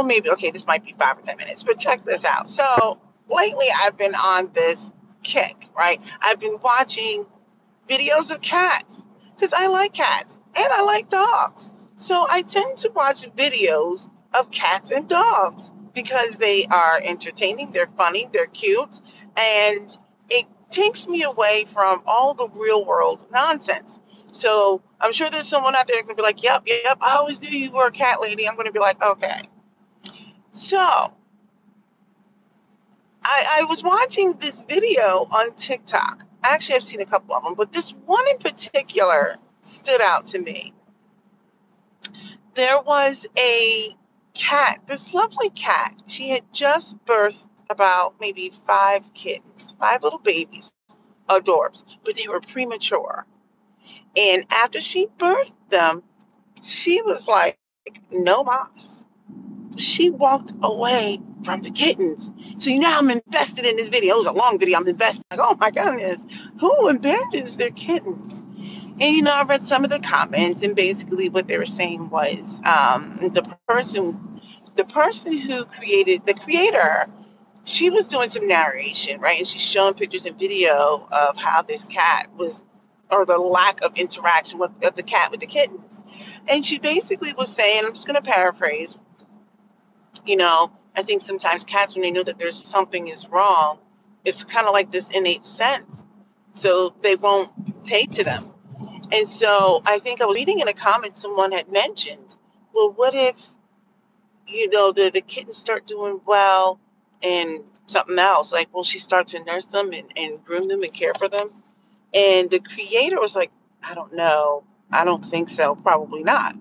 Oh, maybe, okay, this might be five or 10 minutes, but check this out. So lately I've been on this kick, right? I've been watching videos of cats because I like cats and I like dogs. So I tend to watch videos of cats and dogs because they are entertaining, they're funny, they're cute, and it takes me away from all the real world nonsense. So I'm sure there's someone out there going to be like, yep, yep, I always knew you were a cat lady. I'm going to be like, okay. So I, I was watching this video on TikTok. Actually, I've seen a couple of them, but this one in particular stood out to me. There was a cat, this lovely cat. She had just birthed about maybe five kittens, five little babies, adorbs, but they were premature. And after she birthed them, she was like, no mas. She walked away from the kittens. So now I'm invested in this video. It was a long video. I'm invested. Like, oh my goodness, who abandons their kittens? And you know, I read some of the comments, and basically what they were saying was um, the person, the person who created the creator, she was doing some narration, right? And she's showing pictures and video of how this cat was or the lack of interaction with of the cat with the kittens. And she basically was saying, I'm just going to paraphrase, you know, I think sometimes cats, when they know that there's something is wrong, it's kind of like this innate sense. So they won't take to them. And so I think I was reading in a comment someone had mentioned, well, what if, you know, the, the kittens start doing well and something else? Like, will she start to nurse them and, and groom them and care for them? And the creator was like, I don't know. I don't think so. Probably not.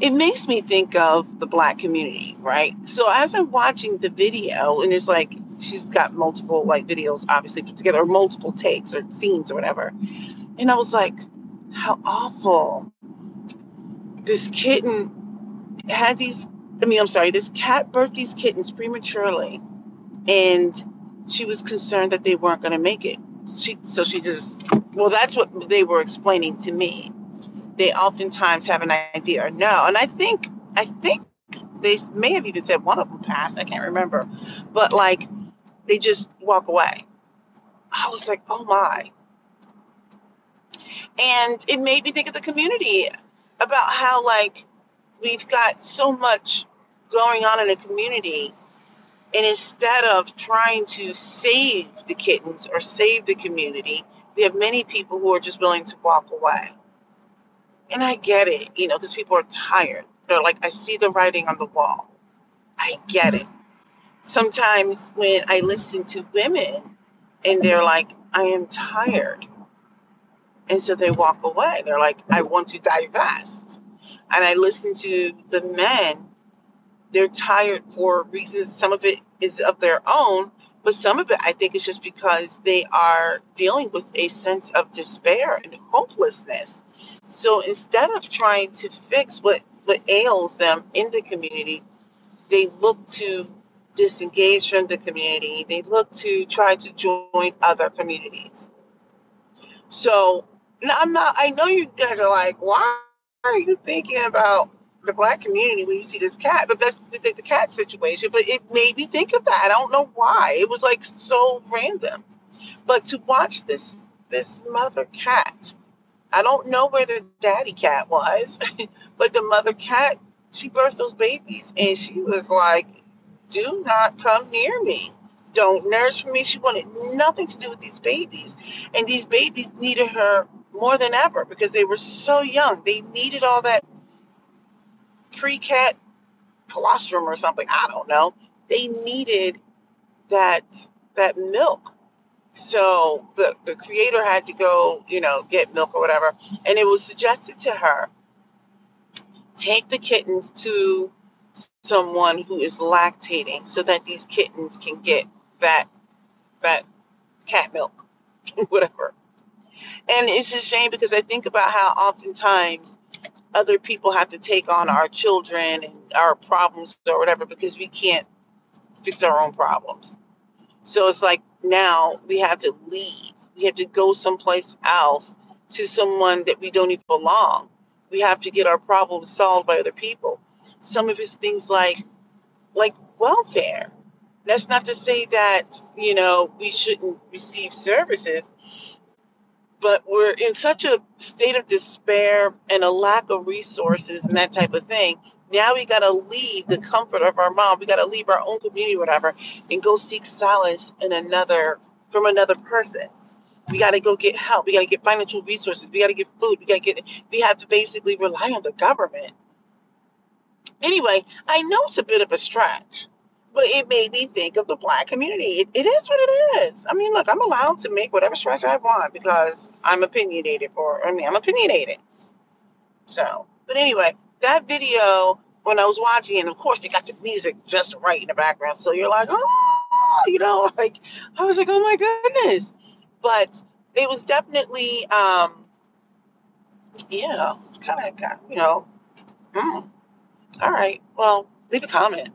It makes me think of the black community, right? So as I'm watching the video, and it's like she's got multiple like videos obviously put together, or multiple takes or scenes or whatever. And I was like, how awful. This kitten had these, I mean, I'm sorry, this cat birthed these kittens prematurely. And she was concerned that they weren't going to make it she so she just well that's what they were explaining to me they oftentimes have an idea or no. And i think i think they may have even said one of them passed i can't remember. But like they just walk away. I was like oh my. And it made me think of the community about how like we've got so much going on in the community and instead of trying to save the kittens or save the community, we have many people who are just willing to walk away. And I get it, you know, because people are tired. They're like, I see the writing on the wall. I get it. Sometimes when I listen to women and they're like, I am tired. And so they walk away. They're like, I want to divest. And I listen to the men they're tired for reasons. Some of it is of their own, but some of it I think is just because they are dealing with a sense of despair and hopelessness. So instead of trying to fix what, what ails them in the community, they look to disengage from the community. They look to try to join other communities. So I'm not, I know you guys are like, why are you thinking about the black community when you see this cat, but that's the, the, the cat situation. But it made me think of that. I don't know why. It was like so random. But to watch this this mother cat, I don't know where the daddy cat was, but the mother cat, she birthed those babies, and she was like, "Do not come near me." Don't nurse for me. She wanted nothing to do with these babies. And these babies needed her more than ever because they were so young. They needed all that pre-cat colostrum or something. I don't know. They needed that that milk. So the, the creator had to go, you know, get milk or whatever. And it was suggested to her, take the kittens to someone who is lactating so that these kittens can get that that cat milk, whatever. And it's a shame because I think about how oftentimes other people have to take on our children and our problems or whatever because we can't fix our own problems. So it's like now we have to leave. We have to go someplace else to someone that we don't even belong we have to get our problems solved by other people. Some of it's things like like welfare. That's not to say that, you know, we shouldn't receive services, but we're in such a state of despair and a lack of resources and that type of thing. Now we got to leave the comfort of our mom. We got to leave our own community, whatever, and go seek solace in another from another person. We got to go get help. We got to get financial resources. We got to get food. We got to get. We have to basically rely on the government. Anyway, I know it's a bit of a stretch, but it made me think of the black community. It, it is what it is. I mean, look, I'm allowed to make whatever stretch I want because I'm opinionated. For I mean, I'm opinionated. So, but anyway, that video when I was watching, and of course they got the music just right in the background, so you're like, oh, you know, like I was like, oh my goodness. But it was definitely, um, yeah, kind of you know, mm, all right. Well, leave a comment.